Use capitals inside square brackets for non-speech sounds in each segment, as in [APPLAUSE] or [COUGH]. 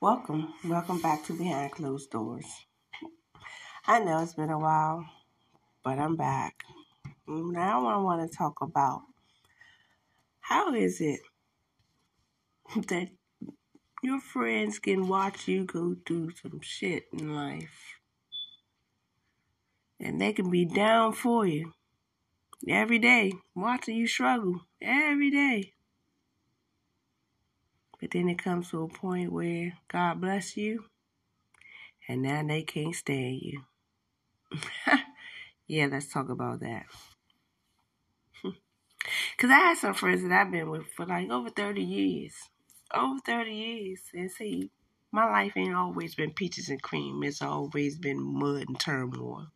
Welcome, welcome back to Behind Closed Doors. I know it's been a while, but I'm back. Now I want to talk about how is it that your friends can watch you go through some shit in life and they can be down for you every day, watching you struggle every day. But then it comes to a point where God bless you, and now they can't stand you. [LAUGHS] yeah, let's talk about that. [LAUGHS] Because I had some friends that I've been with for like over 30 years. Over 30 years. And see, my life ain't always been peaches and cream. It's always been mud and turmoil,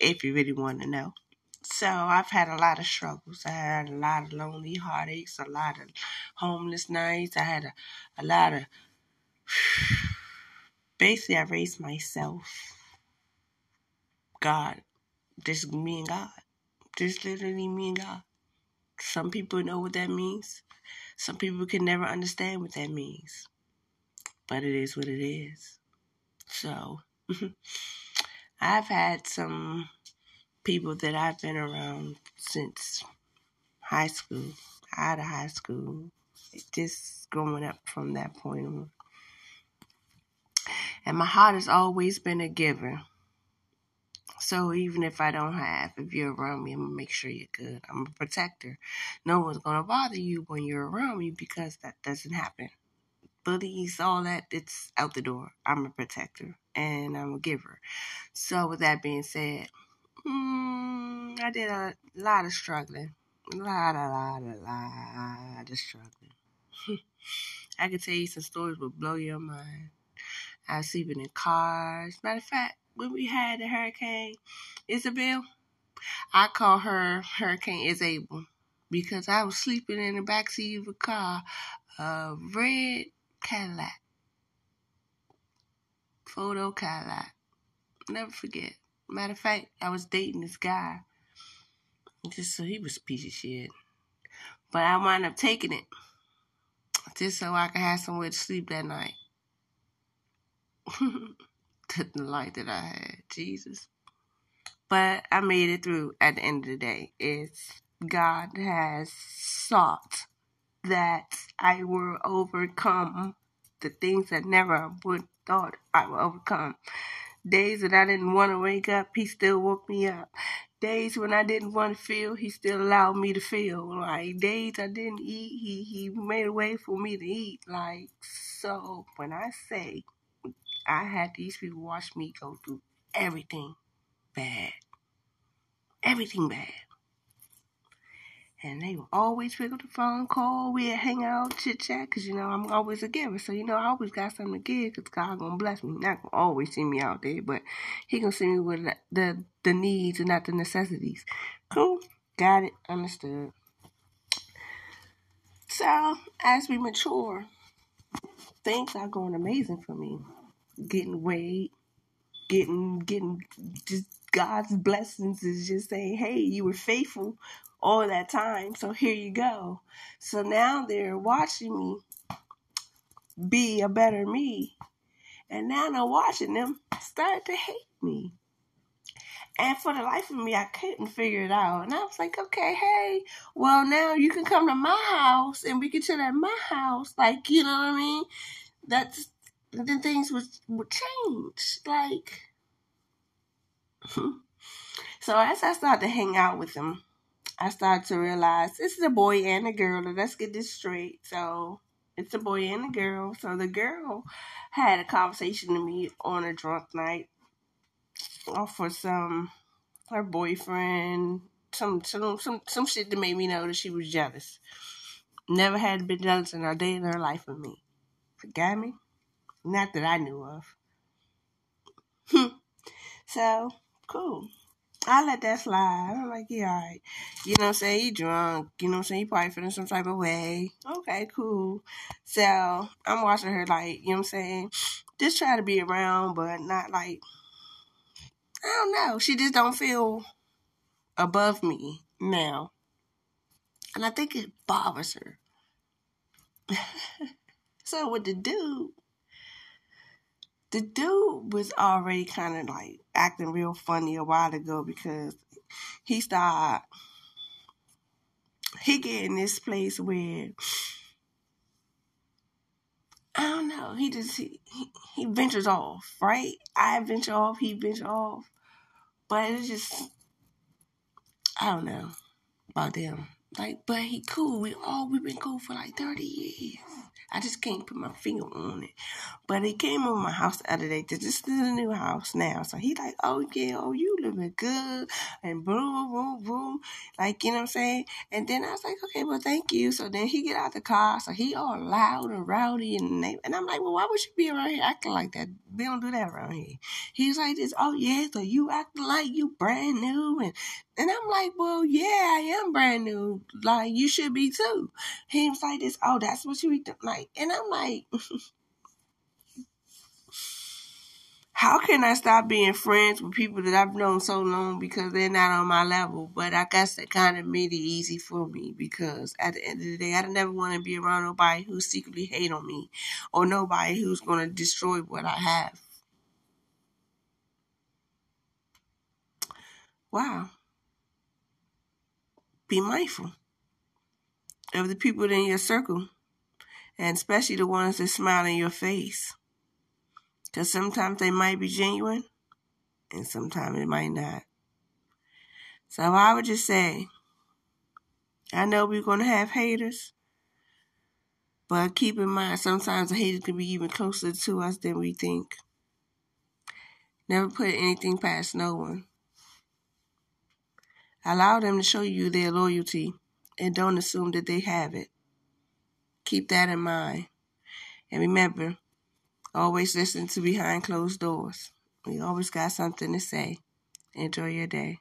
if you really want to know. So I've had a lot of struggles. I had a lot of lonely heartaches, a lot of homeless nights. I had a, a lot of. [SIGHS] Basically, I raised myself. God. Just me and God. Just literally me and God. Some people know what that means. Some people can never understand what that means. But it is what it is. So, [LAUGHS] I've had some people that I've been around since high school, out of high school, just growing up from that point on. And my heart has always been a giver. So even if I don't have, if you're around me, I'm gonna make sure you're good. I'm a protector. No one's gonna bother you when you're around me because that doesn't happen. Bullies, all that, it's out the door. I'm a protector and I'm a giver. So with that being said, Mm, I did a lot of struggling. A lot, a lot, a lot of struggling. [LAUGHS] I could tell you some stories would blow your mind. I was sleeping in cars. Matter of fact, when we had the Hurricane Isabel, I call her Hurricane Isabel because I was sleeping in the backseat of a car, a red Cadillac, photo Cadillac. Never forget. Matter of fact, I was dating this guy. Just so he was a piece of shit. But I wound up taking it. Just so I could have somewhere to sleep that night. [LAUGHS] the light that I had. Jesus. But I made it through at the end of the day. It's God has sought that I will overcome the things that never would thought I would overcome. Days that I didn't want to wake up, he still woke me up. Days when I didn't want to feel, he still allowed me to feel. Like days I didn't eat, he he made a way for me to eat. Like so when I say I had these people watch me go through everything bad. Everything bad. And they will always pick up the phone, call, we'd hang out, chit chat, because, you know, I'm always a giver. So, you know, I always got something to give because God going to bless me. Not going to always see me out there, but He going to see me with the, the needs and not the necessities. Cool. Got it. Understood. So, as we mature, things are going amazing for me. Getting weight, getting, getting, just God's blessings is just saying, hey, you were faithful all that time. So here you go. So now they're watching me be a better me. And now they're watching them start to hate me. And for the life of me, I couldn't figure it out. And I was like, okay, hey, well, now you can come to my house and we can chill at my house. Like, you know what I mean? That's, then things would, would change. Like, [LAUGHS] so as I started to hang out with them, I started to realize this is a boy and a girl. Let's get this straight. So it's a boy and a girl. So the girl had a conversation to me on a drunk night for some her boyfriend, some some some some shit that made me know that she was jealous. Never had been jealous in her day in her life of me. Forgot me? Not that I knew of. [LAUGHS] so cool. I let that slide. I'm like, yeah, all right. You know what I'm saying? He drunk. You know what I'm saying? He probably feeling some type of way. Okay, cool. So I'm watching her like, you know what I'm saying? Just try to be around, but not like I don't know. She just don't feel above me now. And I think it bothers her. [LAUGHS] so with the dude, the dude was already kind of like acting real funny a while ago because he started he get in this place where I don't know. He just he, he ventures off, right? I venture off, he venture off, but it's just I don't know about them. Like, but he cool. We all oh, we've been cool for like thirty years. I just can't put my finger on it. But he came over my house the other day. This is a new house now. So he like, oh yeah, oh you living good and boom, boom, boom. Like, you know what I'm saying? And then I was like, okay, well thank you. So then he get out the car. So he all loud and rowdy and and I'm like, well, why would you be around here acting like that? We don't do that around here. He's like this, oh yeah, so you acting like you brand new and and I'm like, well, yeah, I am brand new. Like, you should be too. He was like this, oh, that's what you be like. And I'm like, [LAUGHS] how can I stop being friends with people that I've known so long because they're not on my level? But I guess that kind of made it easy for me because at the end of the day, I never want to be around nobody who secretly hate on me or nobody who's going to destroy what I have. Wow be mindful of the people in your circle, and especially the ones that smile in your face. Because sometimes they might be genuine, and sometimes it might not. So I would just say, I know we're going to have haters, but keep in mind, sometimes the haters can be even closer to us than we think. Never put anything past no one. Allow them to show you their loyalty and don't assume that they have it. Keep that in mind. And remember, always listen to behind closed doors. We always got something to say. Enjoy your day.